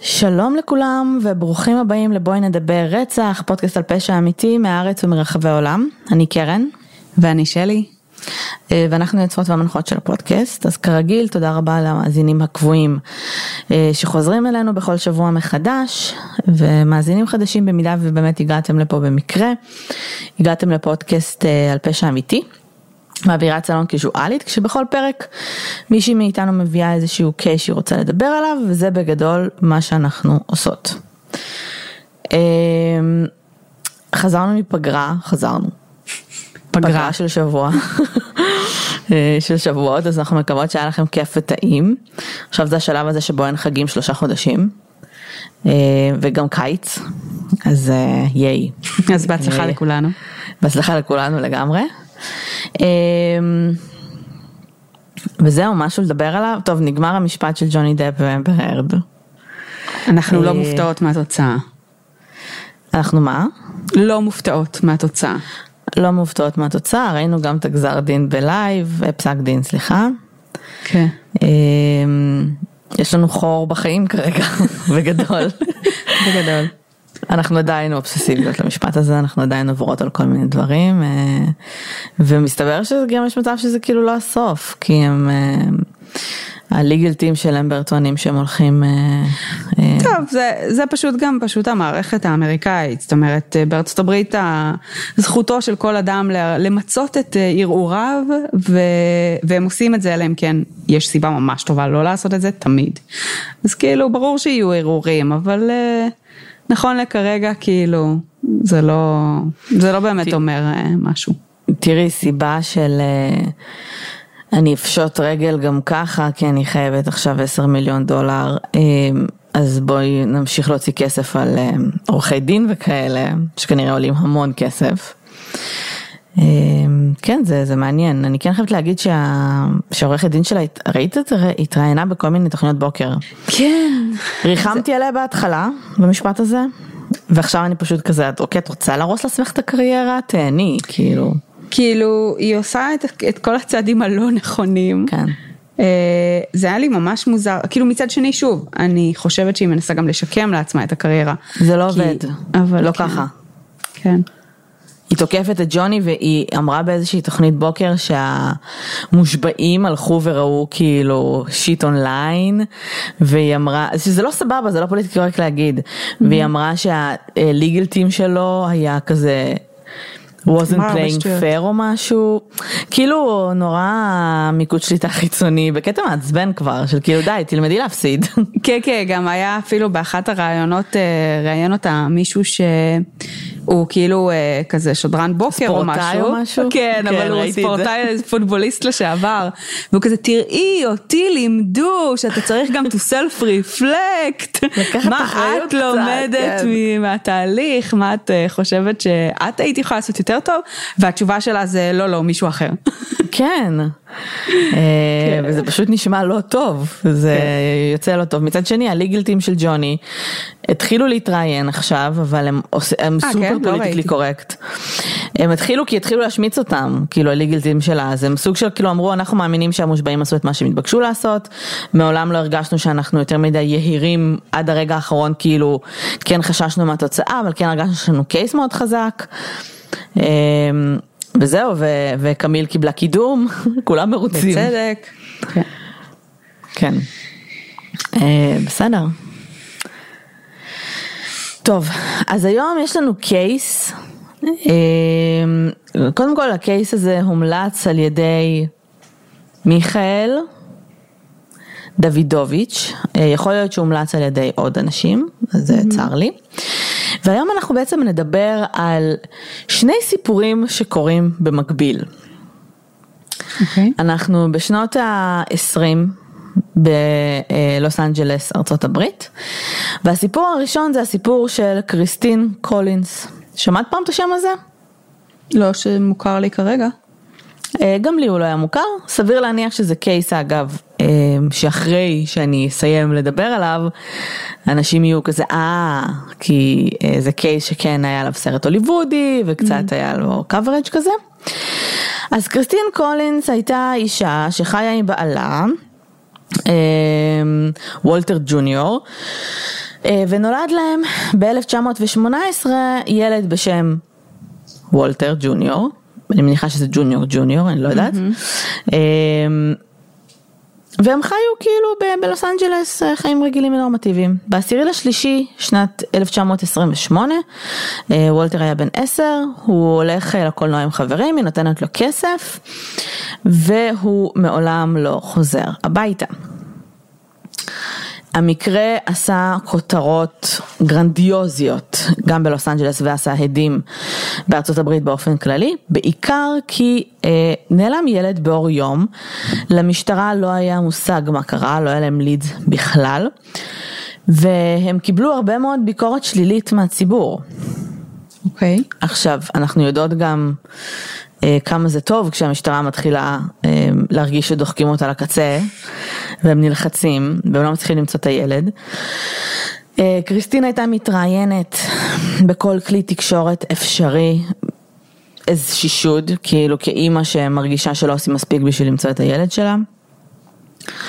שלום לכולם וברוכים הבאים לבואי נדבר רצח, פודקאסט על פשע אמיתי מהארץ ומרחבי העולם. אני קרן. ואני שלי. אה, ואנחנו יוצרות והמנחות של הפודקאסט, אז כרגיל תודה רבה למאזינים הקבועים אה, שחוזרים אלינו בכל שבוע מחדש, ומאזינים חדשים במידה ובאמת הגעתם לפה במקרה, הגעתם לפודקאסט אה, על פשע אמיתי. באווירת סלון קיזואלית, כשבכל פרק מישהי מאיתנו מביאה איזשהו קייס שהיא רוצה לדבר עליו, וזה בגדול מה שאנחנו עושות. חזרנו מפגרה, חזרנו. פגרה, פגרה של שבוע, של שבועות, אז אנחנו מקוות שהיה לכם כיף וטעים. עכשיו זה השלב הזה שבו אין חגים שלושה חודשים, וגם קיץ, אז ייי. אז בהצלחה לכולנו. בהצלחה לכולנו לגמרי. וזהו, משהו לדבר עליו? טוב, נגמר המשפט של ג'וני דפ ואמבר הרד. אנחנו לא מופתעות מהתוצאה. אנחנו מה? לא מופתעות מהתוצאה. לא מופתעות מהתוצאה, ראינו גם את הגזר דין ב live, פסק דין, סליחה. כן. יש לנו חור בחיים כרגע, בגדול. בגדול. אנחנו עדיין אובססיביות למשפט הזה, אנחנו עדיין עוברות על כל מיני דברים, ומסתבר שגם יש מצב שזה כאילו לא הסוף, כי הם... הליגל טים של אמבר טוענים שהם הולכים... טוב, זה, זה פשוט גם פשוט המערכת האמריקאית, זאת אומרת בארצות הברית זכותו של כל אדם למצות את ערעוריו ו, והם עושים את זה אלא אם כן יש סיבה ממש טובה לא לעשות את זה תמיד. אז כאילו ברור שיהיו ערעורים אבל נכון לכרגע כאילו זה לא, זה לא באמת אומר משהו. תראי סיבה של... אני אפשוט רגל גם ככה כי אני חייבת עכשיו 10 מיליון דולר אז בואי נמשיך להוציא כסף על עורכי דין וכאלה שכנראה עולים המון כסף. כן זה זה מעניין אני כן חייבת להגיד שה... שעורכת דין שלה ראית את זה התראיינה בכל מיני תוכניות בוקר. כן. ריחמתי זה... עליה בהתחלה במשפט הזה ועכשיו אני פשוט כזה אוקיי את רוצה להרוס לעצמך את הקריירה תהני כאילו. כאילו היא עושה את, את כל הצעדים הלא נכונים. כן. זה היה לי ממש מוזר, כאילו מצד שני שוב, אני חושבת שהיא מנסה גם לשקם לעצמה את הקריירה. זה לא עובד, אבל לא כן. ככה. כן. היא תוקפת את ג'וני והיא אמרה באיזושהי תוכנית בוקר שהמושבעים הלכו וראו כאילו שיט אונליין והיא אמרה, שזה לא סבבה זה לא פוליטיקלי קורקט להגיד, והיא אמרה שהליגל טים שלו היה כזה wasn't playing fair או משהו, כאילו נורא מיקוד שליטה חיצוני, בקטע מעצבן כבר, של כאילו די, תלמדי להפסיד. כן, כן, גם היה אפילו באחת הראיונות, ראיין אותה מישהו שהוא כאילו כזה שדרן בוקר או משהו. ספורטאי או משהו? כן, אבל הוא ספורטאי, פוטבוליסט לשעבר. והוא כזה, תראי, אותי לימדו שאתה צריך גם to self reflect. מה את לומדת מהתהליך, מה את חושבת שאת היית יכולה לעשות יותר טוב, והתשובה שלה זה לא, לא, מישהו אחר. כן, וזה פשוט נשמע לא טוב, זה יוצא לא טוב. מצד שני, הליגלטים של ג'וני התחילו להתראיין עכשיו, אבל הם סופר פוליטיקלי קורקט. הם התחילו כי התחילו להשמיץ אותם, כאילו הליגלטים שלה, אז הם סוג של כאילו אמרו, אנחנו מאמינים שהמושבעים עשו את מה שהם התבקשו לעשות, מעולם לא הרגשנו שאנחנו יותר מדי יהירים עד הרגע האחרון, כאילו כן חששנו מהתוצאה, אבל כן הרגשנו שיש לנו קייס מאוד חזק. וזהו, וקמיל קיבלה קידום, כולם מרוצים. בצדק. כן. בסדר. טוב, אז היום יש לנו קייס, קודם כל הקייס הזה הומלץ על ידי מיכאל דוידוביץ', יכול להיות שהומלץ על ידי עוד אנשים, אז זה צר לי. והיום אנחנו בעצם נדבר על שני סיפורים שקורים במקביל. Okay. אנחנו בשנות ה-20 בלוס אנג'לס, ארצות הברית, והסיפור הראשון זה הסיפור של קריסטין קולינס. שמעת פעם את השם הזה? לא שמוכר לי כרגע. גם לי הוא לא היה מוכר, סביר להניח שזה case אגב שאחרי שאני אסיים לדבר עליו, אנשים יהיו כזה, אה, כי זה case שכן היה עליו סרט הוליוודי וקצת mm. היה לו coverage כזה. אז קריסטין קולינס הייתה אישה שחיה עם בעלה, וולטר ג'וניור. אה, ונולד להם ב-1918 ילד בשם וולטר ג'וניור, אני מניחה שזה ג'וניור ג'וניור, אני לא יודעת. Mm-hmm. והם חיו כאילו בלוס אנג'לס אה, חיים רגילים ונורמטיביים. בעשירי לשלישי שנת 1928 וולטר היה בן עשר, הוא הולך לקולנוע עם חברים, היא נותנת לו כסף והוא מעולם לא חוזר הביתה. המקרה עשה כותרות גרנדיוזיות גם בלוס אנג'לס ועשה הדים בארצות הברית באופן כללי, בעיקר כי אה, נעלם ילד באור יום, למשטרה לא היה מושג מה קרה, לא היה להם ליד בכלל, והם קיבלו הרבה מאוד ביקורת שלילית מהציבור. אוקיי. Okay. עכשיו, אנחנו יודעות גם כמה זה טוב כשהמשטרה מתחילה אה, להרגיש שדוחקים אותה לקצה והם נלחצים והם לא מצליחים למצוא את הילד. אה, קריסטין הייתה מתראיינת בכל כלי תקשורת אפשרי, איזה שישוד, כאילו כאימא שמרגישה שלא עושים מספיק בשביל למצוא את הילד שלה.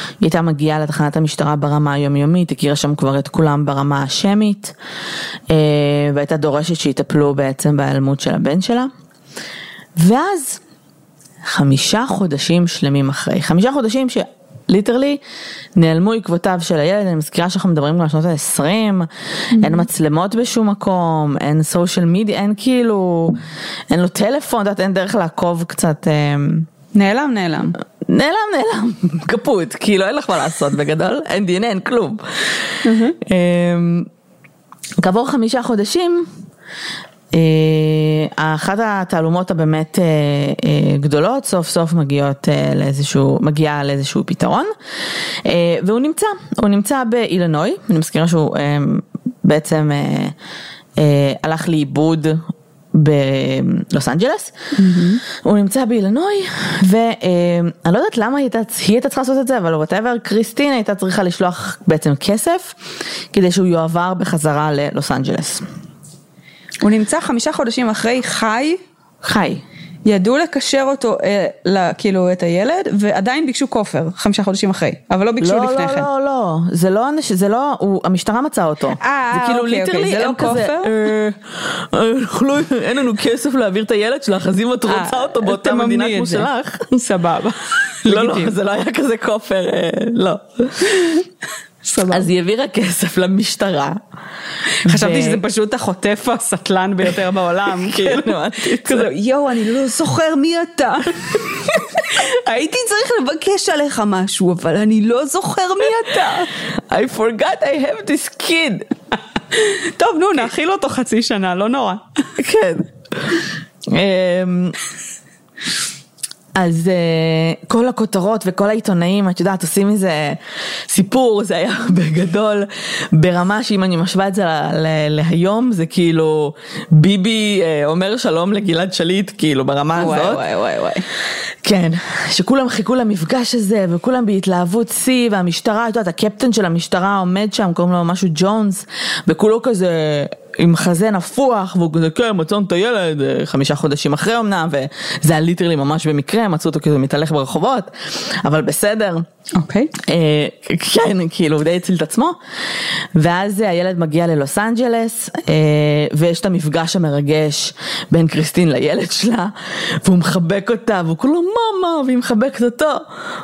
היא הייתה מגיעה לתחנת המשטרה ברמה היומיומית, הכירה שם כבר את כולם ברמה השמית, והייתה דורשת שיטפלו בעצם בהיעלמות של הבן שלה. ואז חמישה חודשים שלמים אחרי, חמישה חודשים שליטרלי נעלמו עקבותיו של הילד, אני מזכירה שאנחנו מדברים גם על שנות ה-20, mm-hmm. אין מצלמות בשום מקום, אין סושיאל מדיה, אין כאילו, אין לו טלפון, אין דרך לעקוב קצת. אמ, נעלם, נעלם. נעלם, נעלם, קפוט, כאילו אין לך מה לעשות בגדול, אין דנ"א, אין כלום. Mm-hmm. כעבור חמישה חודשים, אחת התעלומות הבאמת אה, אה, גדולות סוף סוף מגיעות לאיזשהו, מגיעה לאיזשהו פתרון והוא נמצא, הוא נמצא באילנוי, אני מזכירה שהוא בעצם הלך לאיבוד בלוס אנג'לס, mm-hmm. הוא נמצא באילנוי ואני לא יודעת למה היא הייתה, היא הייתה צריכה לעשות את זה אבל whatever קריסטין הייתה צריכה לשלוח בעצם כסף כדי שהוא יועבר בחזרה ללוס אנג'לס. הוא נמצא חמישה חודשים אחרי חי. חי. ידעו לקשר אותו, אה, כאילו את הילד, ועדיין ביקשו כופר, חמישה חודשים אחרי, אבל לא ביקשו לא, לפני לא, כן. לא, לא, לא, זה לא, זה לא, הוא, המשטרה מצאה אותו. אה, זה כאילו אוקיי, literally, אוקיי, זה לא כופר? אה, אה, לא, אין לנו כסף להעביר את הילד שלך, אז אם את רוצה אה, אותו באותה מדינה כמו שלך. סבבה. לא, לא, זה לא היה כזה כופר, אה, לא. סבבה. אז היא העבירה כסף למשטרה. חשבתי שזה פשוט החוטף הסטלן ביותר בעולם, כן, כאילו, כזה יואו אני לא זוכר מי אתה. הייתי צריך לבקש עליך משהו אבל אני לא זוכר מי אתה. I forgot I have this kid. טוב נו נאכיל אותו חצי שנה לא נורא. כן. אז uh, כל הכותרות וכל העיתונאים, את יודעת, עושים מזה סיפור, זה היה בגדול, ברמה שאם אני משווה את זה להיום, זה כאילו ביבי uh, אומר שלום לגלעד שליט, כאילו ברמה וואי, הזאת. וואי וואי וואי. כן, שכולם חיכו למפגש הזה, וכולם בהתלהבות שיא, והמשטרה, את יודעת, הקפטן של המשטרה עומד שם, קוראים לו משהו ג'ונס, וכולו כזה... עם חזה נפוח והוא כזה כן מצאנו את הילד אה, חמישה חודשים אחרי אמנם וזה היה literally ממש במקרה מצאו אותו כאילו מתהלך ברחובות אבל בסדר. אוקיי. Okay. אה, כן כאילו הוא די הציל את עצמו ואז הילד מגיע ללוס אנג'לס אה, ויש את המפגש המרגש בין קריסטין לילד שלה והוא מחבק אותה והוא כולו mama והיא מחבקת אותו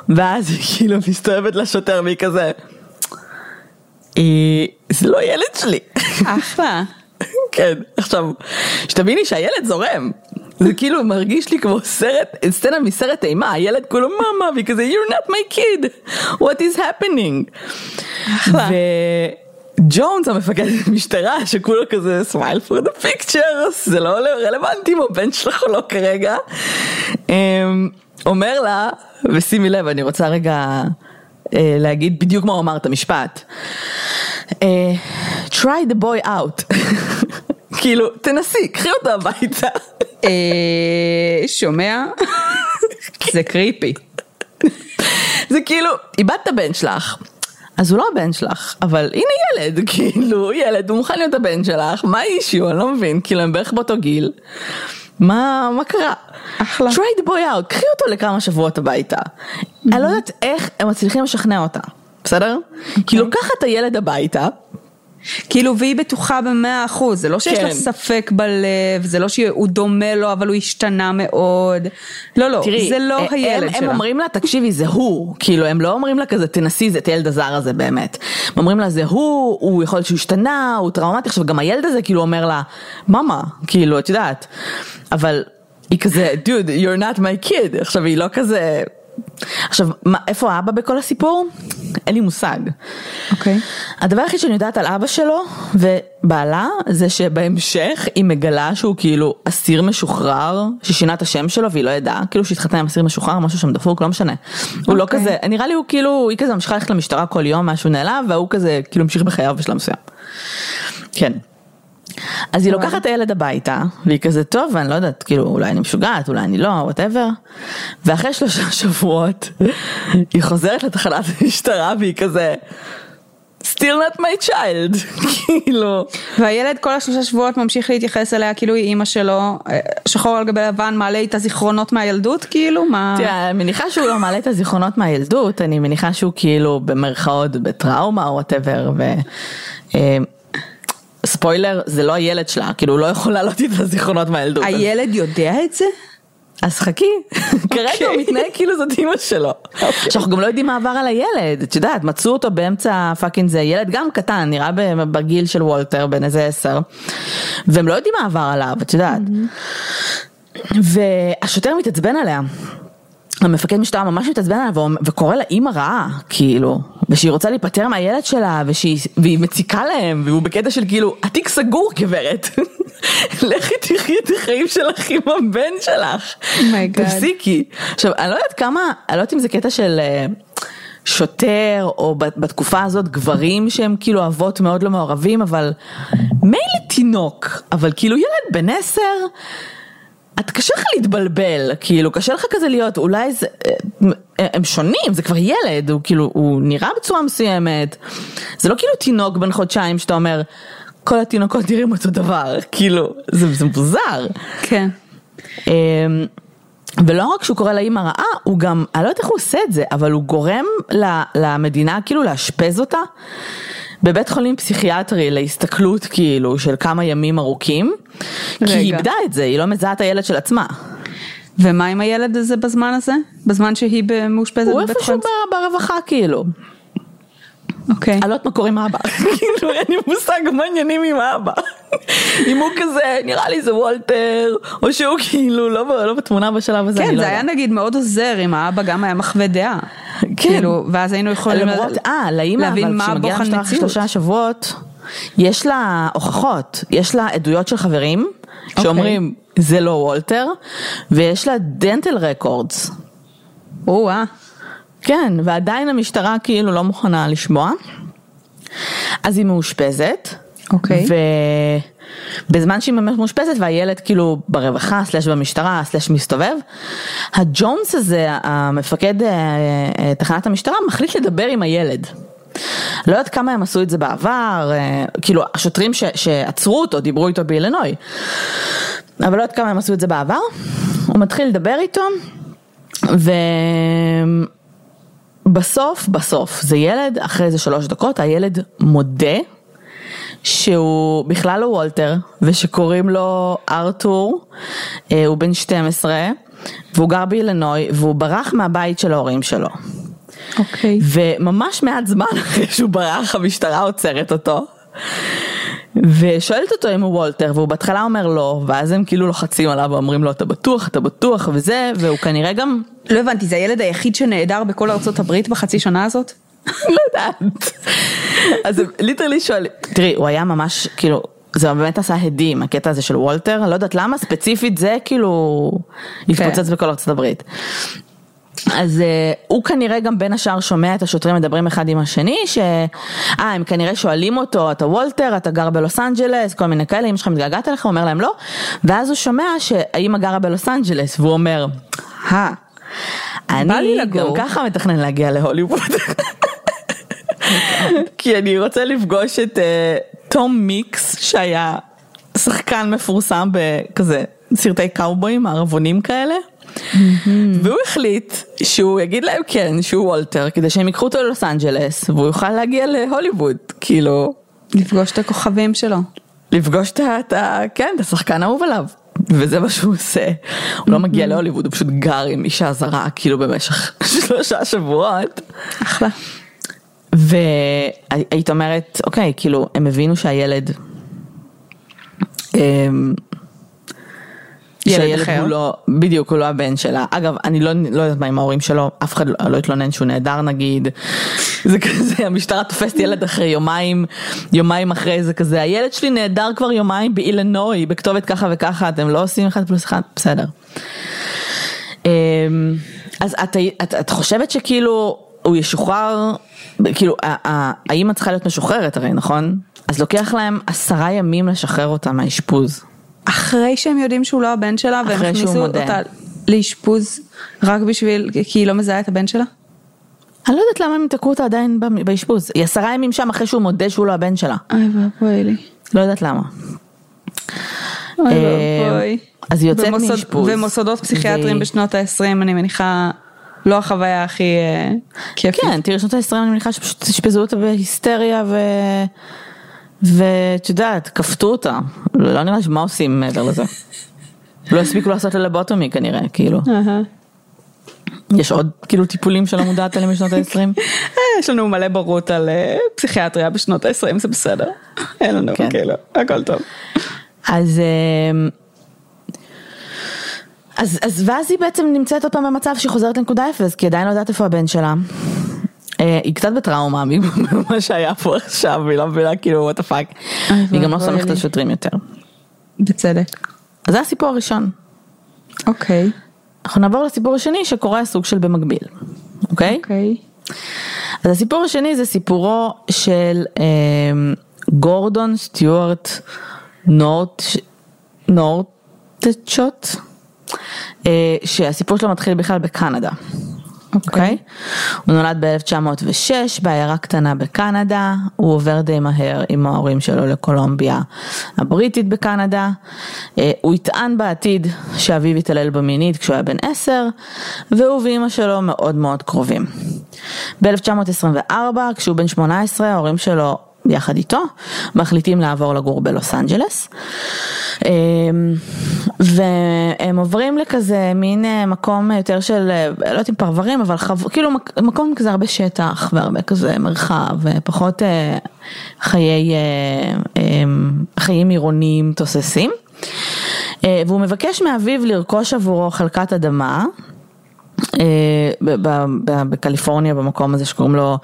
ואז היא כאילו מסתובבת לשוטר והיא כזה. זה לא ילד שלי. אחלה. כן, עכשיו, שתביני שהילד זורם. זה כאילו מרגיש לי כמו סרט, סצנה מסרט אימה, הילד כולו מאמה, והיא כזה you're not my kid, what is happening. וג'ונס המפקד משטרה שכולו כזה smile for the pictures, זה לא רלוונטי אם הבן שלך או לא כרגע, אמ, אומר לה, ושימי לב אני רוצה רגע אה, להגיד בדיוק מה הוא אמר את המשפט. אה, try the boy out. כאילו, תנסי, קחי אותו הביתה. אה, שומע? זה קריפי. זה כאילו, איבדת בן שלך. אז הוא לא הבן שלך, אבל הנה ילד, כאילו, ילד, הוא מוכן להיות הבן שלך, מה האישיו, אני לא מבין, כאילו הם בערך באותו גיל. מה, מה קרה? אחלה. try the boy out, קחי אותו לכמה שבועות הביתה. אני לא יודעת איך הם מצליחים לשכנע אותה, בסדר? כי לוקחת את הילד הביתה, כאילו והיא בטוחה במאה אחוז, זה לא שיש כן. לה ספק בלב, זה לא שהוא דומה לו אבל הוא השתנה מאוד, לא לא, תראי, זה לא הם, הילד הם שלה. אומרים לה, תקשיבי, זה הוא, כאילו, הם לא אומרים לה כזה, תנסי את הילד הזר הזה באמת. הם אומרים לה, זה הוא, הוא יכול להיות שהוא השתנה, הוא טראומטי, עכשיו גם הילד הזה כאילו אומר לה, מאמה, כאילו, את יודעת, אבל היא כזה, dude, you're not my kid, עכשיו היא לא כזה... עכשיו, מה, איפה האבא בכל הסיפור? אין לי מושג. אוקיי. הדבר היחיד שאני יודעת על אבא שלו ובעלה זה שבהמשך היא מגלה שהוא כאילו אסיר משוחרר ששינה את השם שלו והיא לא ידעה כאילו שהתחתנה עם אסיר משוחרר משהו שם דפוק לא משנה. הוא לא אוקיי. כזה נראה לי הוא כאילו היא כזה ממשיכה ללכת למשטרה כל יום משהו נעלב והוא כזה כאילו המשיך בחייו בשלב מסוים. כן. אז היא לוקחת את הילד הביתה, והיא כזה טוב, ואני לא יודעת, כאילו, אולי אני משוגעת, אולי אני לא, whatever. ואחרי שלושה שבועות, היא חוזרת לתחנת המשטרה, והיא כזה, still not my child, כאילו. והילד כל השלושה שבועות ממשיך להתייחס אליה כאילו היא אימא שלו, אה, שחור על גבי לבן, מעלה איתה זיכרונות מהילדות כאילו, מה... תראה, אני מניחה שהוא לא מעלה את הזיכרונות מהילדות, אני מניחה שהוא כאילו במרכאות בטראומה או whatever, ו... ספוילר, זה לא הילד שלה, כאילו הוא לא יכול להעלות איתה זיכרונות מהילדות. הילד יודע את זה? אז חכי, כרגע הוא מתנהג כאילו זאת אימא שלו. שאנחנו גם לא יודעים מה עבר על הילד, את יודעת, מצאו אותו באמצע fucking זה, ילד גם קטן, נראה בגיל של וולטר, בן איזה עשר, והם לא יודעים מה עבר עליו, את יודעת. והשוטר מתעצבן עליה. המפקד משטרה ממש מתעצבן ואומר- וקורא לה אימא רעה, כאילו, ושהיא רוצה להיפטר מהילד שלה, ושהיא, והיא מציקה להם, והוא בקטע של כאילו, התיק סגור גברת, לכי תחי את החיים שלך עם הבן שלך, Oh. תפסיקי. עכשיו, אני לא יודעת כמה, אני לא יודעת אם זה קטע של אה, שוטר, או בת- בתקופה הזאת גברים שהם כאילו אבות מאוד לא מעורבים, אבל מילא תינוק, אבל כאילו ילד בן עשר, את קשה לך להתבלבל, כאילו קשה לך כזה להיות, אולי זה, אה, הם שונים, זה כבר ילד, הוא כאילו, הוא נראה בצורה מסוימת, זה לא כאילו תינוק בן חודשיים שאתה אומר, כל התינוקות נראים אותו דבר, כאילו, זה, זה מוזר. כן. אמ, ולא רק שהוא קורא לאימא רעה, הוא גם, אני לא יודעת איך הוא עושה את זה, אבל הוא גורם ל- למדינה כאילו לאשפז אותה בבית חולים פסיכיאטרי להסתכלות כאילו של כמה ימים ארוכים, כי היא רגע. איבדה את זה, היא לא מזהה את הילד של עצמה. ומה עם הילד הזה בזמן הזה? בזמן שהיא מאושפזת הוא בבית איפשהו חולים? ב- ברווחה כאילו. אוקיי. אני לא יודעת מה קורה עם האבא, כאילו אין לי מושג מה העניינים עם האבא. אם הוא כזה, נראה לי זה וולטר, או שהוא כאילו לא לא בתמונה בשלב הזה, כן, לא זה היה. נגיד מאוד עוזר אם האבא גם היה מחווה דעה. כאילו, ואז היינו יכולים למרות, אה, לאימא, להבין מה אחרי מציאות. שלושה שבועות, יש לה הוכחות, יש לה עדויות של חברים, אוקיי. שאומרים, זה לא וולטר, ויש לה דנטל רקורדס. או-אה. כן, ועדיין המשטרה כאילו לא מוכנה לשמוע. אז היא מאושפזת. אוקיי. ובזמן שהיא ממש מאושפזת והילד כאילו ברווחה, סלש במשטרה, סלש מסתובב, הג'ונס הזה, המפקד אה, אה, תחנת המשטרה, מחליט לדבר עם הילד. לא יודעת כמה הם עשו את זה בעבר, אה, כאילו השוטרים ש, שעצרו אותו דיברו איתו באילינוי, אבל לא יודעת כמה הם עשו את זה בעבר. הוא מתחיל לדבר איתו, ובסוף, בסוף, זה ילד, אחרי איזה שלוש דקות, הילד מודה שהוא בכלל לא וולטר, ושקוראים לו ארתור, אה, הוא בן 12, והוא גר באילינוי, והוא ברח מהבית של ההורים שלו. אוקיי. וממש מעט זמן אחרי שהוא ברח, המשטרה עוצרת אותו. ושואלת אותו אם הוא וולטר, והוא בהתחלה אומר לא, ואז הם כאילו לוחצים עליו ואומרים לו אתה בטוח, אתה בטוח וזה, והוא כנראה גם, לא הבנתי, זה הילד היחיד שנעדר בכל ארצות הברית בחצי שנה הזאת? לא יודעת. אז literally שואלים, תראי, הוא היה ממש, כאילו, זה באמת עשה הדים, הקטע הזה של וולטר, לא יודעת למה, ספציפית זה כאילו, התפוצץ בכל ארצות הברית. אז uh, הוא כנראה גם בין השאר שומע את השוטרים מדברים אחד עם השני, ש... אה, הם כנראה שואלים אותו, אתה וולטר, אתה גר בלוס אנג'לס, כל מיני כאלה, אמא שלך מתגעגעת אליך, הוא אומר להם לא, ואז הוא שומע שהאמא גרה בלוס אנג'לס, והוא אומר, אה, אני גם ככה מתכנן להגיע להוליווד. כי אני רוצה לפגוש את תום מיקס שהיה שחקן מפורסם בכזה סרטי קאובויים, מערבונים כאלה. והוא החליט שהוא יגיד להם כן, שהוא וולטר, כדי שהם ייקחו אותו ללוס אנג'לס, והוא יוכל להגיע להוליווד, כאילו. לפגוש את הכוכבים שלו. לפגוש את ה... כן, את השחקן האהוב עליו. וזה מה שהוא עושה. הוא לא מגיע להוליווד, הוא פשוט גר עם אישה זרה, כאילו במשך שלושה שבועות. אחלה. והיית אומרת, אוקיי, כאילו, הם הבינו שהילד... אמ, ילד אחר. הוא לא, בדיוק, הוא לא הבן שלה. אגב, אני לא, לא יודעת מה עם ההורים שלו, אף אחד לא, לא התלונן שהוא נהדר נגיד. זה כזה, המשטרה תופסת ילד אחרי יומיים, יומיים אחרי זה כזה, הילד שלי נהדר כבר יומיים באילנוי, בכתובת ככה וככה, אתם לא עושים אחד פלוס אחד, בסדר. אמ, אז את, את, את חושבת שכאילו הוא ישוחרר, כאילו האמא צריכה להיות משוחררת הרי, נכון? אז לוקח להם עשרה ימים לשחרר אותה מהאשפוז. אחרי שהם יודעים שהוא לא הבן שלה, והם הכניסו אותה לאשפוז רק בשביל, כי היא לא מזהה את הבן שלה? אני לא יודעת למה הם תקעו אותה עדיין באשפוז, היא עשרה ימים שם אחרי שהוא מודה שהוא לא הבן שלה. אוי ואבוי לי. לא יודעת למה. אוי ואבוי. אז היא יוצאת מאשפוז. ומוסדות פסיכיאטרים בשנות ה-20, אני מניחה, לא החוויה הכי כיפית. כן, תראי, שנות ה-20 אני מניחה שפשוט אשפזו אותה בהיסטריה ו... ואת יודעת, כפתו אותה, לא נראה שמה עושים מעבר לזה. לא הספיקו לעשות ללבוטומי כנראה, כאילו. יש עוד כאילו טיפולים שלא מודעת עליהם בשנות ה-20? יש לנו מלא ברות על פסיכיאטריה בשנות ה-20, זה בסדר. אין לנו, כאילו, הכל טוב. אז... אז, אז ואז היא בעצם נמצאת עוד פעם במצב שהיא חוזרת לנקודה אפס, כי עדיין לא יודעת איפה הבן שלה. היא קצת בטראומה ממה שהיה פה עכשיו, היא לא מבינה כאילו וואט הפאק. היא גם לא סומכת על שוטרים יותר. בצדק. אז זה הסיפור הראשון. אוקיי. אנחנו נעבור לסיפור השני שקורה סוג של במקביל, אוקיי? אוקיי. אז הסיפור השני זה סיפורו של גורדון סטיוארט נורט, נורטצ'וט, שהסיפור שלו מתחיל בכלל בקנדה. אוקיי? Okay. הוא נולד ב-1906 בעיירה קטנה בקנדה, הוא עובר די מהר עם ההורים שלו לקולומביה הבריטית בקנדה. הוא יטען בעתיד שאביו התעלל במינית כשהוא היה בן 10, והוא ואימא שלו מאוד מאוד קרובים. ב-1924, כשהוא בן 18, ההורים שלו יחד איתו, מחליטים לעבור לגור בלוס אנג'לס. אמ, והם עוברים לכזה מין אה, מקום יותר של, אה, לא יודעת אם פרברים, אבל חו... כאילו מקום כזה הרבה שטח והרבה כזה מרחב אה, חיי, אמ, חיים עירוניים תוססים. והוא מבקש מאביו לרכוש עבורו חלקת אדמה. בקליפורניה במקום הזה שקוראים לו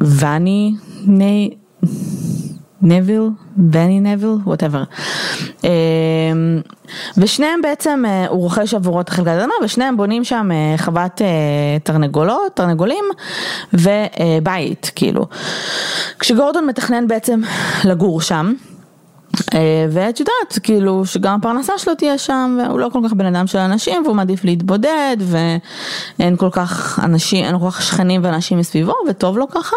ואני נביל, בני נביל, וואטאבר. ושניהם בעצם, אה, הוא רוכש עבורו את החלקת האדמה ושניהם בונים שם אה, חוות אה, תרנגולות, תרנגולים ובית, כאילו. כשגורדון מתכנן בעצם לגור שם. ואת יודעת, כאילו, שגם הפרנסה שלו תהיה שם, והוא לא כל כך בן אדם של אנשים, והוא מעדיף להתבודד, ואין כל כך אנשים, אין כל כך שכנים ואנשים מסביבו, וטוב לו ככה.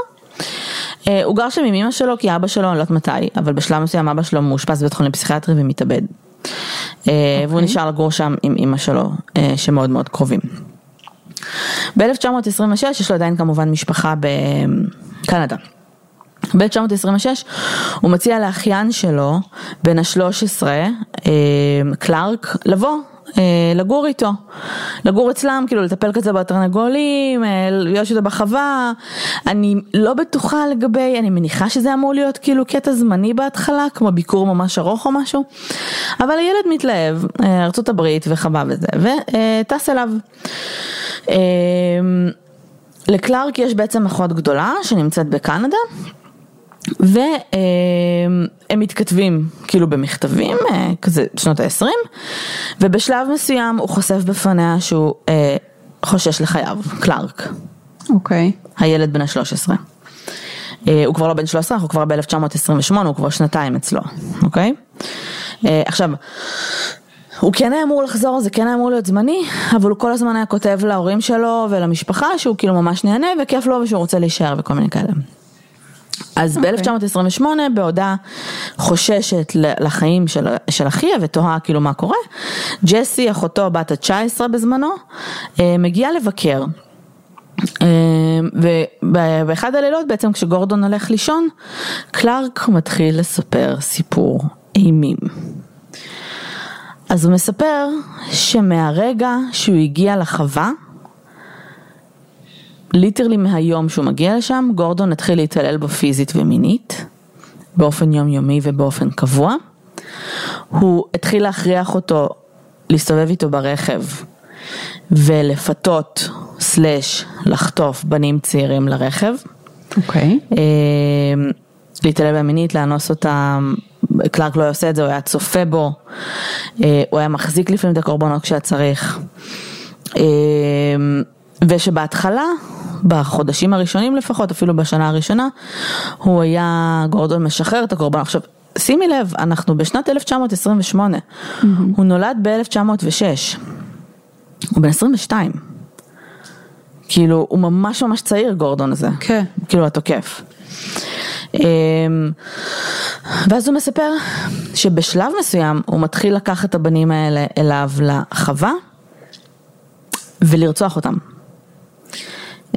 הוא גר שם עם אמא שלו, כי אבא שלו, אני לא יודעת מתי, אבל בשלב מסוים אבא שלו מאושפז בבית חולים פסיכיאטרי ומתאבד. Okay. והוא נשאר לגור שם עם אמא שלו, שמאוד מאוד קרובים. ב-1926 יש לו עדיין כמובן משפחה בקנדה. ב-1926 הוא מציע לאחיין שלו, בן ה-13, קלארק, לבוא לגור איתו, לגור אצלם, כאילו לטפל כזה בתרנגולים, להיות איתו בחווה, אני לא בטוחה לגבי, אני מניחה שזה אמור להיות כאילו קטע זמני בהתחלה, כמו ביקור ממש ארוך או משהו, אבל הילד מתלהב, ארה"ב וחווה וזה, וטס אליו. לקלארק יש בעצם אחות גדולה שנמצאת בקנדה. והם מתכתבים כאילו במכתבים, כזה שנות ה-20, ובשלב מסוים הוא חושף בפניה שהוא אה, חושש לחייו, קלארק. אוקיי. Okay. הילד בן ה-13. אה, הוא כבר לא בן 13, אנחנו כבר ב-1928, הוא כבר שנתיים אצלו, אוקיי? אה, עכשיו, הוא כן היה אמור לחזור, זה כן היה אמור להיות זמני, אבל הוא כל הזמן היה כותב להורים שלו ולמשפחה שהוא כאילו ממש נהנה וכיף לו ושהוא רוצה להישאר וכל מיני כאלה. אז okay. אוקיי. ב-1928 בעודה חוששת לחיים של, של אחיה ותוהה כאילו מה קורה, ג'סי אחותו בת ה-19 בזמנו אה, מגיעה לבקר. אה, ובאחד הלילות בעצם כשגורדון הולך לישון, קלארק מתחיל לספר סיפור אימים. אז הוא מספר שמהרגע שהוא הגיע לחווה, literally מהיום שהוא מגיע לשם, גורדון התחיל להתעלל בו פיזית ומינית, באופן יומיומי ובאופן קבוע. הוא התחיל להכריח אותו להסתובב איתו ברכב ולפתות slash לחטוף בנים צעירים לרכב. אוקיי. Okay. אה, להתעלל בהם מינית, לאנוס אותם, קלארק לא עושה את זה, הוא היה צופה בו, אה, הוא היה מחזיק לפעמים את הקורבנות כשהיה צריך. אה, ושבהתחלה, בחודשים הראשונים לפחות, אפילו בשנה הראשונה, הוא היה, גורדון משחרר את הקורבן. עכשיו, שימי לב, אנחנו בשנת 1928, mm-hmm. הוא נולד ב-1906, הוא בן 22. כאילו, הוא ממש ממש צעיר, גורדון הזה. כן. Okay. כאילו, התוקף. אמ, ואז הוא מספר שבשלב מסוים הוא מתחיל לקחת את הבנים האלה אליו לחווה ולרצוח אותם.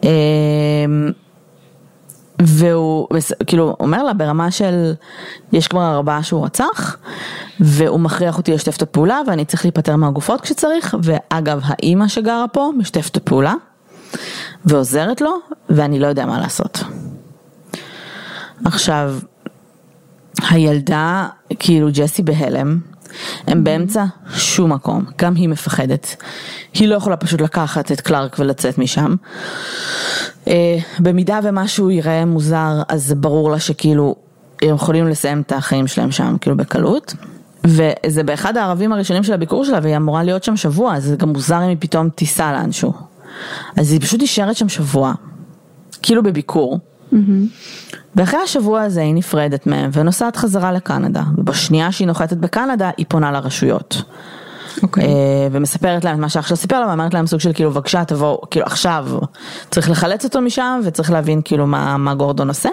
אמ, והוא כאילו אומר לה ברמה של יש כבר ארבעה שהוא רצח והוא מכריח אותי לשתף את הפעולה ואני צריך להיפטר מהגופות כשצריך ואגב האימא שגרה פה משתפת את הפעולה ועוזרת לו ואני לא יודע מה לעשות. עכשיו, הילדה, כאילו ג'סי בהלם, הם באמצע שום מקום, גם היא מפחדת. היא לא יכולה פשוט לקחת את קלארק ולצאת משם. אה, במידה ומשהו ייראה מוזר, אז ברור לה שכאילו הם יכולים לסיים את החיים שלהם שם, כאילו בקלות. וזה באחד הערבים הראשונים של הביקור שלה והיא אמורה להיות שם שבוע, אז זה גם מוזר אם היא פתאום תיסע לאנשהו. אז היא פשוט נשארת שם שבוע, כאילו בביקור. Mm-hmm. ואחרי השבוע הזה היא נפרדת מהם ונוסעת חזרה לקנדה, ובשנייה שהיא נוחתת בקנדה היא פונה לרשויות. אוקיי. אה, ומספרת להם את מה שאח סיפר לה ואומרת להם סוג של כאילו בבקשה תבואו, כאילו עכשיו צריך לחלץ אותו משם וצריך להבין כאילו מה, מה גורדון עושה.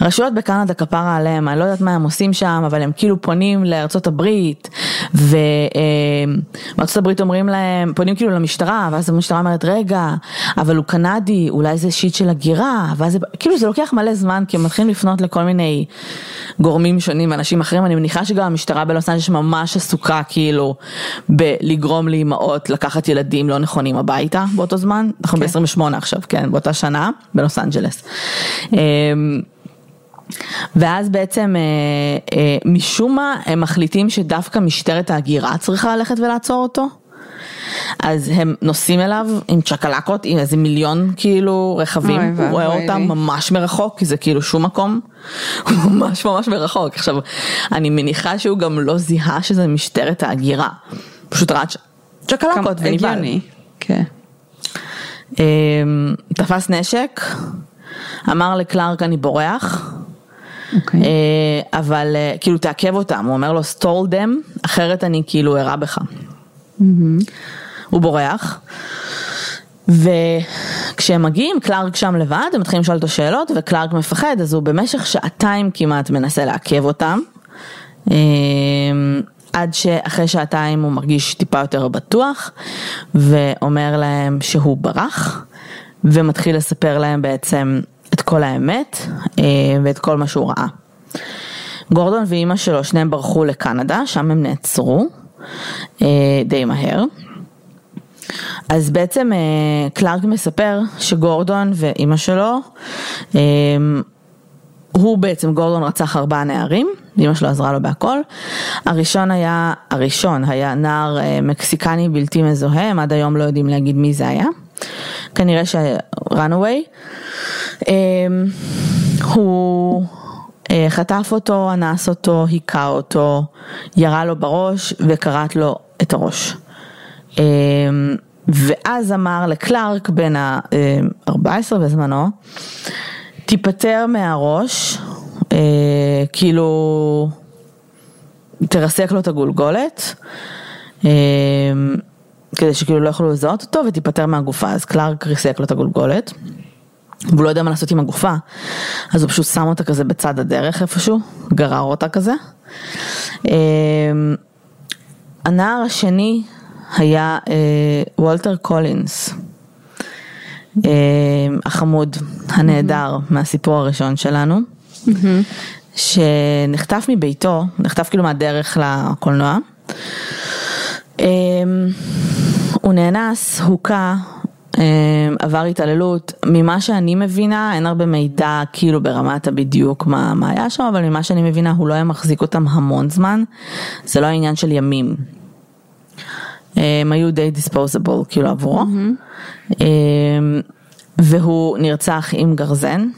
רשויות בקנדה כפרה עליהם, אני לא יודעת מה הם עושים שם, אבל הם כאילו פונים לארצות הברית, ובארצות הברית אומרים להם, פונים כאילו למשטרה, ואז המשטרה אומרת, רגע, אבל הוא קנדי, אולי זה שיט של הגירה, ואז זה, כאילו זה לוקח מלא זמן, כי הם מתחילים לפנות לכל מיני גורמים שונים, אנשים אחרים, אני מניחה שגם המשטרה בלוס אנג'לס ממש עסוקה כאילו בלגרום לאימהות לקחת ילדים לא נכונים הביתה באותו זמן, אנחנו כן. ב-28 עכשיו, כן, באותה שנה, בלוס אנג'לס. ואז בעצם אה, אה, משום מה הם מחליטים שדווקא משטרת ההגירה צריכה ללכת ולעצור אותו. אז הם נוסעים אליו עם צ'קלקות, עם איזה מיליון כאילו רכבים, הוא רואה אותם ממש מרחוק, כי זה כאילו שום מקום, הוא ממש ממש מרחוק. עכשיו, אני מניחה שהוא גם לא זיהה שזה משטרת ההגירה, פשוט ראה צ'קלקות ונבהל. כן. אמ, תפס נשק, אמר לקלארק אני בורח. Okay. אוקיי. אה, אבל אה, כאילו תעכב אותם, הוא אומר לו סטול דם, אחרת אני כאילו ארע בך. Mm-hmm. הוא בורח. וכשהם מגיעים, קלארק שם לבד, הם מתחילים לשאול אותו שאלות, וקלארק מפחד, אז הוא במשך שעתיים כמעט מנסה לעכב אותם. אה, עד שאחרי שעתיים הוא מרגיש טיפה יותר בטוח, ואומר להם שהוא ברח, ומתחיל לספר להם בעצם כל האמת אה, ואת כל מה שהוא ראה. גורדון ואימא שלו, שניהם ברחו לקנדה, שם הם נעצרו אה, די מהר. אז בעצם אה, קלארק מספר שגורדון ואימא שלו, הוא בעצם, גורדון רצח ארבעה נערים, אימא שלו עזרה לו בהכל. הראשון היה, הראשון היה נער מקסיקני בלתי מזוהה, הם עד היום לא יודעים להגיד מי זה היה. כנראה ש-runaway. אמ, הוא אה, חטף אותו, אנס אותו, היכה אותו, ירה לו בראש וכרת לו את הראש. אמ, ואז אמר לקלארק בן ה-14 בזמנו, תיפטר מהראש, אה, כאילו, תרסק לו את הגולגולת, כדי שכאילו לא יוכלו לזהות אותו ותיפטר מהגופה, אז קלארק ריסק לו את הגולגולת. והוא לא יודע מה לעשות עם הגופה, אז הוא פשוט שם אותה כזה בצד הדרך איפשהו, גרר אותה כזה. הנער השני היה וולטר קולינס, החמוד, הנהדר מהסיפור הראשון שלנו. שנחטף מביתו, נחטף כאילו מהדרך לקולנוע. אמ, הוא נאנס, הוכה, אמ, עבר התעללות, ממה שאני מבינה אין הרבה מידע כאילו ברמת הבדיוק מה, מה היה שם, אבל ממה שאני מבינה הוא לא היה מחזיק אותם המון זמן, זה לא העניין של ימים. הם היו די דיספוזיבול כאילו עבורו, mm-hmm. והוא נרצח עם גרזן.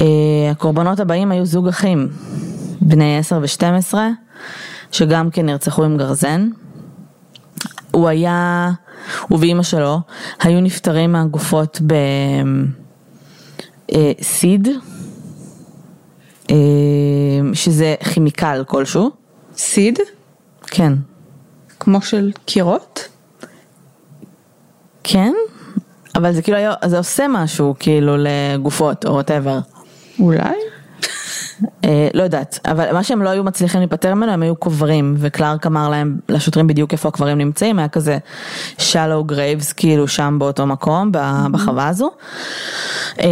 אה, הקורבנות הבאים היו זוג אחים, בני 10 ו-12, שגם כן נרצחו עם גרזן. הוא היה, הוא ואימא שלו, היו נפטרים מהגופות בסיד, אה, אה, שזה כימיקל כלשהו. סיד? כן. כמו של קירות? כן, אבל זה כאילו, זה עושה משהו כאילו לגופות או whatever. אולי? אה, לא יודעת, אבל מה שהם לא היו מצליחים להיפטר ממנו הם היו קוברים ושקלארק אמר להם לשוטרים בדיוק איפה הקברים נמצאים, היה כזה shallow graves כאילו שם באותו מקום בחווה הזו. אה,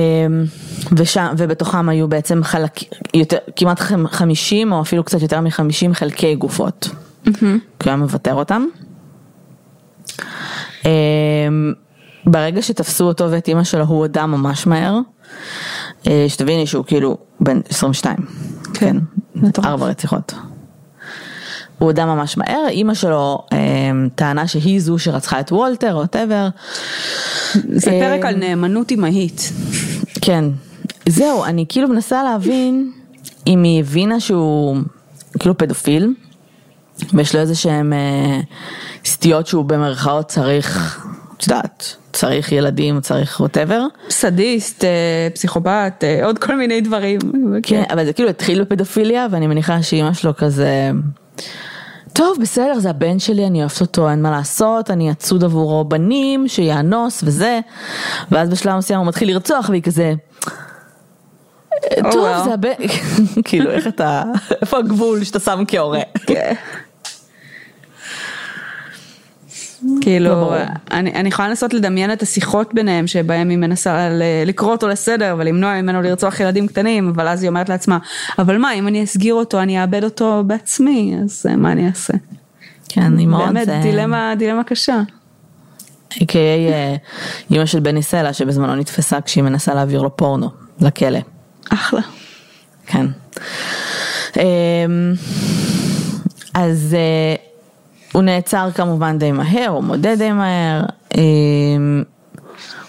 ושם, ובתוכם היו בעצם חלק, יותר, כמעט 50 או אפילו קצת יותר מ-50 חלקי גופות, כי הוא היה מוותר אותם. אה, ברגע שתפסו אותו ואת אימא שלו הוא הודה ממש מהר. אה, שתביני שהוא כאילו בן 22, כן, כן ארבע רציחות. הוא הודה ממש מהר, אימא שלו אה, טענה שהיא זו שרצחה את וולטר, ווטאבר. זה אה, פרק על נאמנות אמהית. כן, זהו, אני כאילו מנסה להבין אם היא הבינה שהוא כאילו פדופיל, ויש לו איזה שהם אה, סטיות שהוא במרכאות צריך, את יודעת, צריך ילדים, צריך ווטאבר. סדיסט, אה, פסיכופת, אה, עוד כל מיני דברים. כן, אבל זה כאילו התחיל בפדופיליה ואני מניחה שאימא שלו כזה... טוב בסדר זה הבן שלי אני אוהבת אותו אין מה לעשות אני אצוד עבורו בנים שיאנוס וזה ואז בשלב מסוים הוא מתחיל לרצוח והיא כזה טוב זה הבן כאילו איך אתה איפה הגבול שאתה שם כהורה. כן. כאילו, לא אני, אני יכולה לנסות לדמיין את השיחות ביניהם שבהם היא מנסה לקרוא אותו לסדר ולמנוע ממנו לרצוח ילדים קטנים, אבל אז היא אומרת לעצמה, אבל מה, אם אני אסגיר אותו אני אאבד אותו בעצמי, אז אה, מה אני אעשה? כן, היא מאוד... באמת, זה... דילמה, דילמה קשה. a.k.a אה, אימא של בני סלע שבזמנו נתפסה כשהיא מנסה להעביר לו פורנו לכלא. אחלה. כן. אמ, אז אה, הוא נעצר כמובן די מהר, הוא מודה די מהר, אמ,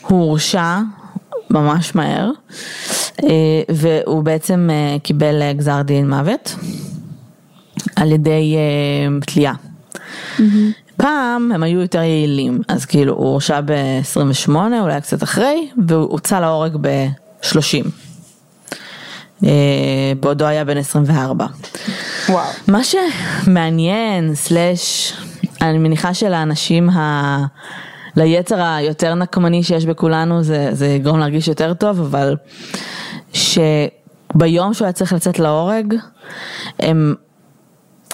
הוא הורשע ממש מהר, אה, והוא בעצם אה, קיבל אה, גזר דין מוות על ידי תלייה. Mm-hmm. פעם הם היו יותר יעילים, אז כאילו הוא הורשע ב-28, אולי קצת אחרי, והוא הוצא להורג ב-30. בעודו היה בן 24. וואו. מה שמעניין, סלאש, אני מניחה שלאנשים ה... ליצר היותר נקמני שיש בכולנו זה, זה יגרום להרגיש יותר טוב, אבל שביום שהוא היה צריך לצאת להורג, הם,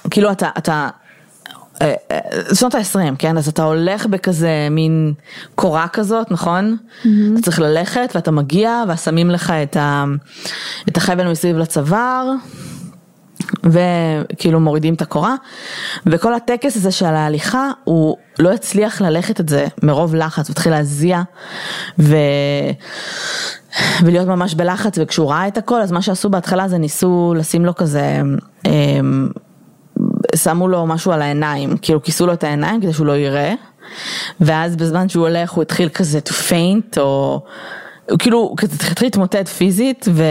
כאילו אתה, אתה, אה, אה, שנות ה-20, כן? אז אתה הולך בכזה מין קורה כזאת, נכון? Mm-hmm. אתה צריך ללכת ואתה מגיע ושמים לך את, ה, את החבל מסביב לצוואר. וכאילו מורידים את הקורה, וכל הטקס הזה של ההליכה, הוא לא הצליח ללכת את זה מרוב לחץ, הוא התחיל להזיע, ו... ולהיות ממש בלחץ, וכשהוא ראה את הכל, אז מה שעשו בהתחלה זה ניסו לשים לו כזה, הם... שמו לו משהו על העיניים, כאילו כיסו לו את העיניים כדי שהוא לא יראה, ואז בזמן שהוא הולך הוא התחיל כזה to faint, או כאילו, כזה התחיל להתמוטט פיזית, ו...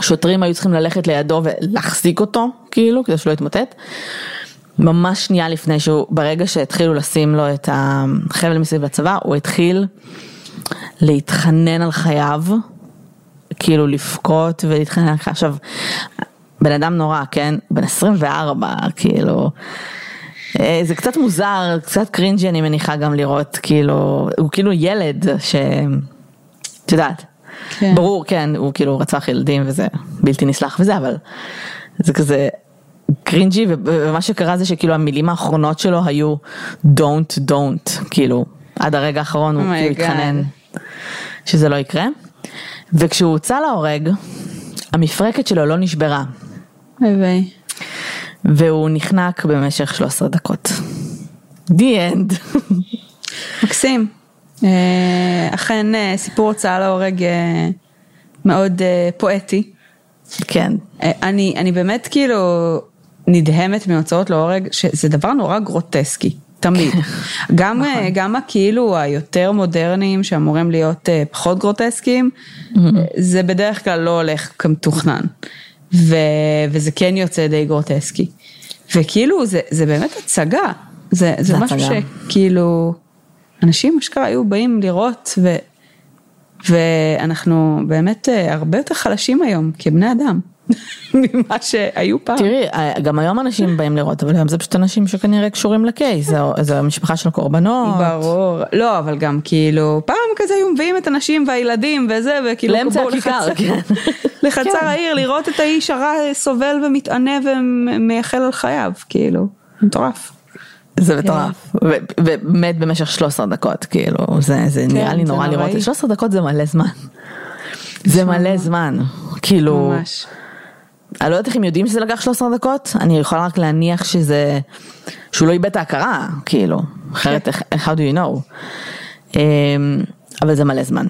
שוטרים היו צריכים ללכת לידו ולהחזיק אותו, כאילו, כדי שלא יתמוטט. ממש שנייה לפני שהוא, ברגע שהתחילו לשים לו את החבל מסביב לצבא, הוא התחיל להתחנן על חייו, כאילו לבכות ולהתחנן על חייו. עכשיו, בן אדם נורא, כן? בן 24, כאילו. אה, זה קצת מוזר, קצת cringy אני מניחה גם לראות, כאילו, הוא כאילו ילד ש... את יודעת. כן. ברור, כן, הוא כאילו רצח ילדים וזה בלתי נסלח וזה, אבל זה כזה cringy, ומה שקרה זה שכאילו המילים האחרונות שלו היו don't don't, כאילו, עד הרגע האחרון הוא oh כאילו התחנן שזה לא יקרה. וכשהוא הוצא להורג, המפרקת שלו לא נשברה. ביי והוא נחנק במשך 13 דקות. The end. מקסים. אה, אכן אה, סיפור הוצאה להורג אה, מאוד פואטי. כן. אני, אני באמת כאילו נדהמת מהוצאות להורג, שזה דבר נורא גרוטסקי. תמיד. גם, נכון. גם הכאילו היותר מודרניים שאמורים להיות פחות גרוטסקיים, זה בדרך כלל לא הולך כמתוכנן. ו, וזה כן יוצא די גרוטסקי. וכאילו זה, זה באמת הצגה. זה, זה, זה משהו. שכאילו... אנשים אשכרה היו באים לראות ו, ואנחנו באמת אה, הרבה יותר חלשים היום כבני אדם. ממה שהיו פעם. תראי, אה, גם היום אנשים באים לראות, אבל היום זה פשוט אנשים שכנראה קשורים לקייס, זו המשפחה של קורבנות. ברור, לא, אבל גם כאילו, פעם כזה היו מביאים את הנשים והילדים וזה, וכאילו, לאמצע הכיכר, כן. לחצר כן. העיר, לראות את האיש הרע סובל ומתענה ומייחל על חייו, כאילו, מטורף. זה כן. מטורף, ומת במשך 13 דקות, כאילו, זה, זה כן, נראה לי נורא לראות, 13 דקות זה מלא זמן. זה מלא זמן, כאילו. אני לא יודעת איך הם יודעים שזה לקח 13 דקות, אני יכולה רק להניח שזה, שהוא לא איבד את ההכרה, כאילו, אחרת כן. איך, how do you know, אמ, אבל זה מלא זמן.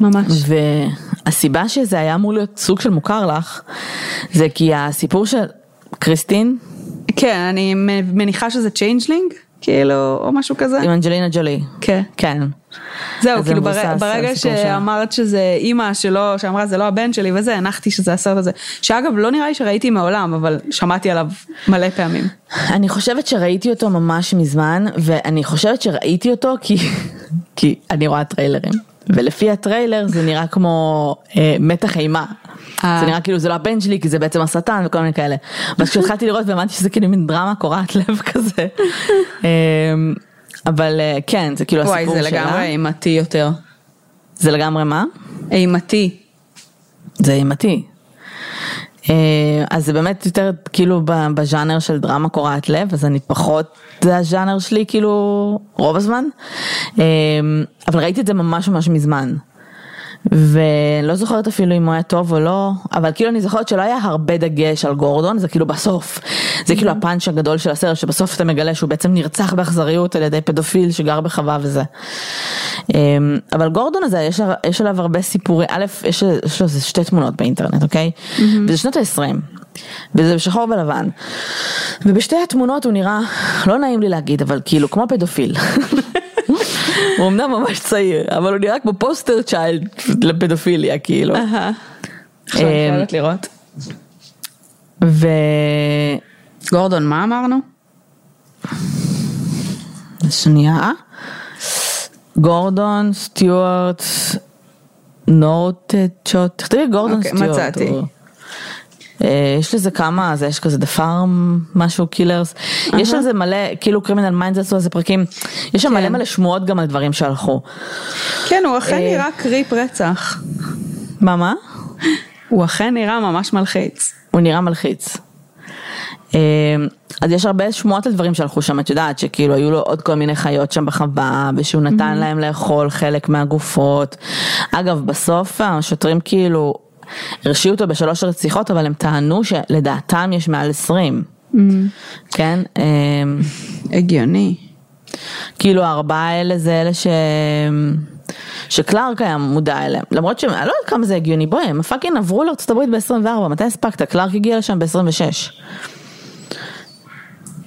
ממש. והסיבה שזה היה אמור להיות סוג של מוכר לך, זה כי הסיפור של קריסטין, כן, אני מניחה שזה Changeling, כאילו, או משהו כזה. עם אנג'לינה ג'ולי. כן. כן. זהו, כאילו בר... ברגע שאמרת שזה אימא שלו, שאמרה זה לא הבן שלי וזה, הנחתי שזה הסרט הזה. שאגב, לא נראה לי שראיתי מעולם, אבל שמעתי עליו מלא פעמים. אני חושבת שראיתי אותו ממש מזמן, ואני חושבת שראיתי אותו כי, כי אני רואה טריילרים. ולפי הטריילר זה נראה כמו אה, מתח אימה. זה נראה כאילו זה לא הבן שלי כי זה בעצם השטן וכל מיני כאלה. ואז כשהתחלתי לראות והבנתי שזה כאילו מין דרמה קורעת לב כזה. אמ, אבל אה, כן זה כאילו הסיפור שלה. וואי זה לגמרי אימתי יותר. זה לגמרי מה? אימתי. זה אימתי. אה, אז זה באמת יותר כאילו בז'אנר של דרמה קורעת לב, אז אני פחות, זה הז'אנר שלי כאילו רוב הזמן, אמ, אבל ראיתי את זה ממש ממש מזמן. ולא זוכרת אפילו אם הוא היה טוב או לא, אבל כאילו אני זוכרת שלא היה הרבה דגש על גורדון, זה כאילו בסוף, זה כאילו הפאנץ' הגדול של הסרט, שבסוף אתה מגלה שהוא בעצם נרצח באכזריות על ידי פדופיל שגר בחווה וזה. אמ, אבל גורדון הזה, יש, יש עליו הרבה סיפורי, א', יש, יש לו שתי תמונות באינטרנט, אוקיי? Mm-hmm. וזה שנות ה-20. וזה בשחור ולבן. ובשתי התמונות הוא נראה, לא נעים לי להגיד, אבל כאילו כמו פדופיל. הוא אמנם ממש צעיר, אבל הוא נראה כמו פוסטר צ'יילד לפדופיליה, כאילו. עכשיו אני אמ, חייבת לראות. מה אמרנו? שנייה. גורדון, סטיוארט, נורת'קוט, תכתבי גורדון סטיוארט. אוקיי, מצאתי. אה, יש לזה כמה, זה יש כזה The Farm, משהו Killers, יש לזה מלא, כאילו Criminal Minds עשו איזה פרקים, יש שם מלא כן. מלא שמועות גם על דברים שהלכו. כן, הוא אכן אה, נראה קריפ רצח. מה מה? הוא אכן נראה ממש מלחיץ. הוא נראה מלחיץ. אה, אז יש הרבה שמועות על דברים שהלכו שם, את יודעת, שכאילו היו לו עוד כל מיני חיות שם בחווה, ושהוא נתן להם לאכול חלק מהגופות. אגב, בסוף השוטרים כאילו הרשיעו אותו בשלוש רציחות, אבל הם טענו שלדעתם יש מעל עשרים. Mm. כן? אמ, הגיוני. כאילו הארבעה האלה זה אלה ש... שקלארק היה מודע אליהם, למרות שאני לא יודעת כמה זה הגיוני, בואי, הם fucking עברו לארצות הברית ב-24, מתי הספקת? קלארק הגיע לשם ב-26.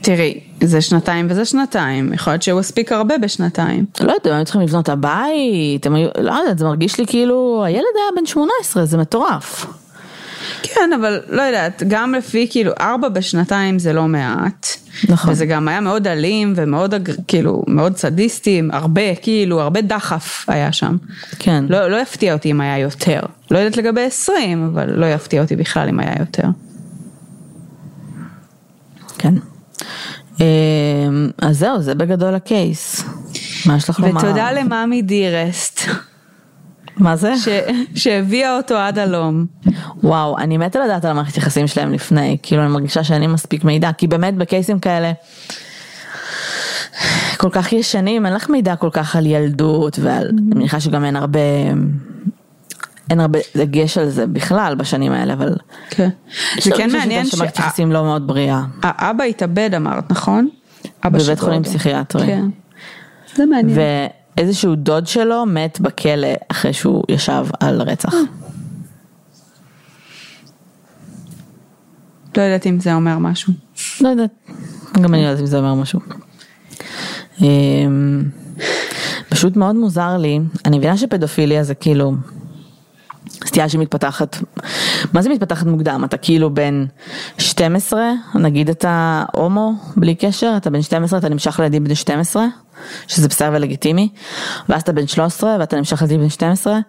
תראי, זה שנתיים וזה שנתיים, יכול להיות שהוא הספיק הרבה בשנתיים. לא יודעת, הם צריכים לבנות הבית, הם היו, לא יודעת, זה מרגיש לי כאילו, הילד היה בן 18, זה מטורף. כן, אבל לא יודעת, גם לפי כאילו ארבע בשנתיים זה לא מעט. נכון. וזה גם היה מאוד אלים ומאוד כאילו מאוד סדיסטי, הרבה כאילו, הרבה דחף היה שם. כן. לא, לא יפתיע אותי אם היה יותר. לא יודעת לגבי 20, אבל לא יפתיע אותי בכלל אם היה יותר. כן. אז זהו, זה בגדול הקייס. מה יש לך לומר? ותודה למאמי דירסט. מה זה? ש... שהביאה אותו עד הלום. וואו, אני מתה לדעת על המערכת יחסים שלהם לפני, כאילו אני מרגישה שאין לי מספיק מידע, כי באמת בקייסים כאלה, כל כך ישנים, אין לך מידע כל כך על ילדות, ועל, אני מניחה שגם אין הרבה, אין הרבה דגש על זה בכלל בשנים האלה, אבל... כן. זה כן מעניין ש... שמערכת יחסים לא מאוד בריאה. האבא התאבד אמרת, נכון? בבית חולים פסיכיאטרי. כן. זה מעניין. איזשהו דוד שלו מת בכלא אחרי שהוא ישב על רצח. לא יודעת אם זה אומר משהו. לא יודעת, גם אני לא יודעת אם זה אומר משהו. פשוט מאוד מוזר לי, אני מבינה שפדופיליה זה כאילו סטייה שמתפתחת, מה זה מתפתחת מוקדם? אתה כאילו בן 12, נגיד אתה הומו בלי קשר, אתה בן 12, אתה נמשך לילדים בני 12, שזה בסדר ולגיטימי, ואז אתה בן 13 ואתה נמשך לילדים בני 12,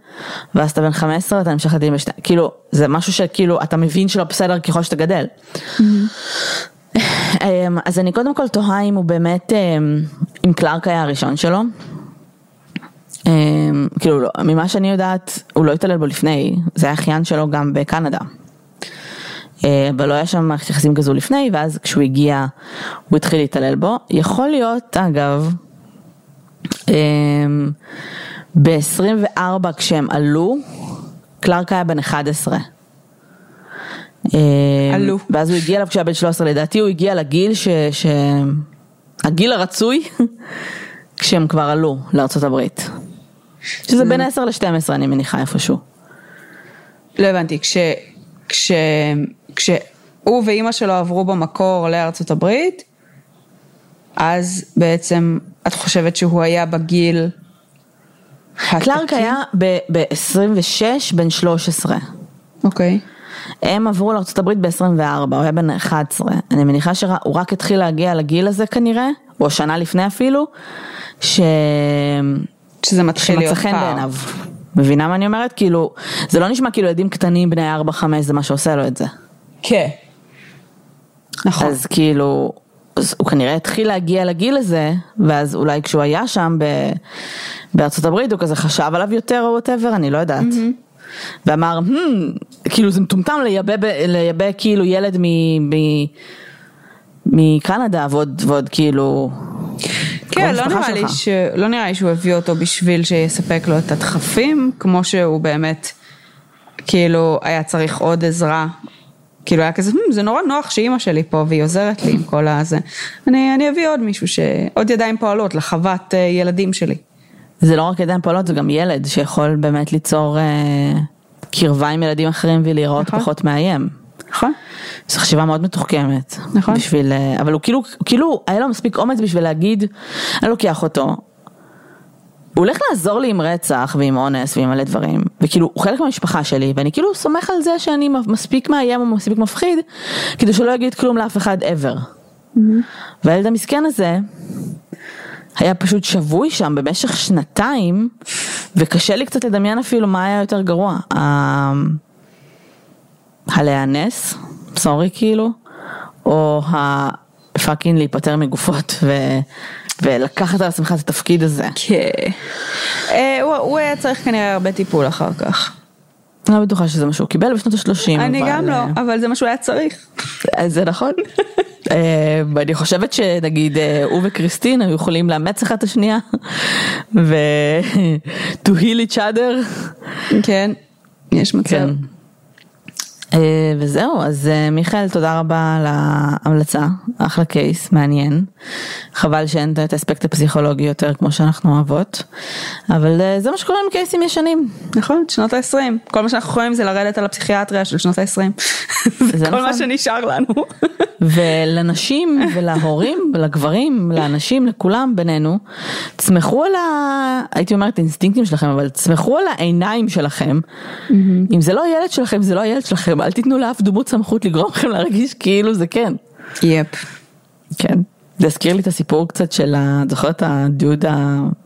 ואז אתה בן 15 ואתה נמשך לילדים בני 12, כאילו זה משהו שכאילו אתה מבין שלא בסדר ככל שאתה גדל. אז אני קודם כל תוהה אם הוא באמת, אם קלארק היה הראשון שלו. כאילו לא, ממה שאני יודעת הוא לא התעלל בו לפני, זה היה אחיין שלו גם בקנדה. אבל לא היה שם מערכת יחסים כזו לפני ואז כשהוא הגיע הוא התחיל להתעלל בו. יכול להיות אגב ב-24 כשהם עלו קלארק היה בן 11. עלו. ואז הוא הגיע אליו כשהיה בן 13 לדעתי הוא הגיע לגיל ש... ש... הגיל הרצוי כשהם כבר עלו לארצות הברית. שזה בין 10 ל-12 אני מניחה איפשהו. לא הבנתי, כש... כש... כשהוא ואימא שלו עברו במקור לארצות הברית, אז בעצם את חושבת שהוא היה בגיל קלארק היה ב-26 בן 13. אוקיי. הם עברו לארה"ב ב-24, הוא היה בן 11. אני מניחה שהוא רק התחיל להגיע לגיל הזה כנראה, או שנה לפני אפילו, ש... שזה מתחיל להיות פער. בעיניו. מבינה מה אני אומרת? כאילו, זה לא נשמע כאילו ילדים קטנים בני 4-5 זה מה שעושה לו את זה. כן. נכון. אז כאילו, אז הוא כנראה התחיל להגיע לגיל הזה, ואז אולי כשהוא היה שם ב... בארצות הברית הוא כזה חשב עליו יותר או whatever, אני לא יודעת. Mm-hmm. ואמר, hmm, כאילו זה מטומטם לייבא, לייבא כאילו ילד מ... מ... מקנדה ועוד, ועוד כאילו כן, לא נראה, לי ש... לא נראה לי שהוא הביא אותו בשביל שיספק לו את הדחפים, כמו שהוא באמת, כאילו, היה צריך עוד עזרה. כאילו היה כזה, hmm, זה נורא נוח שאימא שלי פה והיא עוזרת לי עם כל הזה. אני, אני אביא עוד מישהו, ש... עוד ידיים פועלות לחוות uh, ילדים שלי. זה לא רק ידיים פועלות, זה גם ילד שיכול באמת ליצור uh, קרבה עם ילדים אחרים ולהיראות נכון. פחות מאיים. נכון. זו חשיבה מאוד מתוחכמת. נכון. בשביל, אבל הוא כאילו, כאילו היה לו מספיק אומץ בשביל להגיד, אני לוקח אותו. הוא הולך לעזור לי עם רצח ועם אונס ועם מלא דברים, וכאילו הוא חלק מהמשפחה שלי, ואני כאילו סומך על זה שאני מספיק מאיים או מספיק מפחיד, כדי שלא יגיד כלום לאף אחד ever. Mm-hmm. והילד המסכן הזה, היה פשוט שבוי שם במשך שנתיים, וקשה לי קצת לדמיין אפילו מה היה יותר גרוע. הלהיאנס, סורי כאילו, או הפאקינג להיפטר מגופות ו... ולקחת על עצמך את התפקיד הזה. כן. הוא, הוא היה צריך כנראה הרבה טיפול אחר כך. אני לא בטוחה שזה מה שהוא קיבל בשנות ה-30. אני. גם לא, אבל זה מה שהוא היה צריך. זה נכון. ואני חושבת שנגיד הוא וקריסטין היו יכולים לאמץ אחד את השנייה ו- to heal each other. כן, יש מצב. אה, וזהו, אז אה, מיכאל, תודה רבה על ההמלצה, אחלה קייס, מעניין. חבל שאין את האספקט הפסיכולוגי יותר כמו שאנחנו אוהבות, אבל אה, זה מה שקורה עם קייסים ישנים. נכון, שנות ה-20, כל מה שאנחנו יכולים זה לרדת על הפסיכיאטריה של שנות ה-20. זה כל נכון. מה שנשאר לנו. ולנשים ולהורים ולגברים, לאנשים, לכולם בינינו, תסמכו על ה... הייתי אומרת אינסטינקטים שלכם, אבל תסמכו על העיניים שלכם. אם זה לא הילד שלכם, זה לא הילד שלכם. אל תיתנו לאף דמות סמכות לגרום לכם להרגיש כאילו זה כן. יפ. כן. זה הזכיר לי את הסיפור קצת של, את זוכרת הדוד,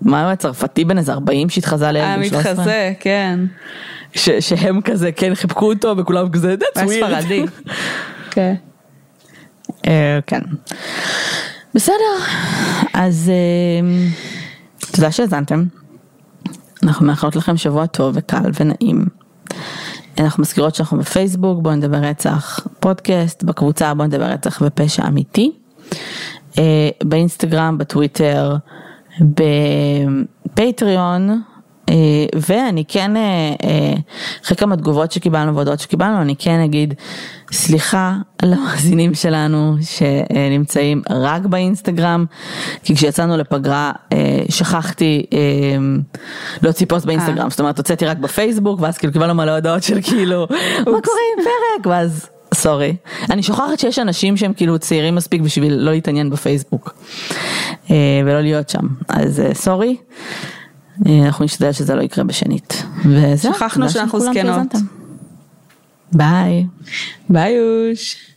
מה הוא הצרפתי בן איזה 40 שהתחזה לילד בן 13? המתחזה, כן. ש, שהם כזה כן חיבקו אותו וכולם כזה, that's weird. ספרדי. כן. כן. בסדר, אז תודה שהאזנתם. אנחנו מאחלות לכם שבוע טוב וקל ונעים. אנחנו מזכירות שאנחנו בפייסבוק, בואו נדבר רצח פודקאסט, בקבוצה בואו נדבר רצח ופשע אמיתי, באינסטגרם, בטוויטר, בפטריון, אה, ואני כן, אה, אה, אחרי כמה תגובות שקיבלנו והודעות שקיבלנו, אני כן אגיד סליחה למאזינים שלנו שנמצאים רק באינסטגרם, כי כשיצאנו לפגרה שכחתי להוציא פוסט באינסטגרם, זאת אומרת הוצאתי רק בפייסבוק, ואז כאילו קיבלנו מלא הודעות של כאילו, מה קורה עם פרק, ואז סורי. אני שוכחת שיש אנשים שהם כאילו צעירים מספיק בשביל לא להתעניין בפייסבוק ולא להיות שם, אז סורי. אה, אנחנו נשתדל שזה לא יקרה בשנית. וזהו. שכחנו שאנחנו זקנות. ביי. ביי אוש.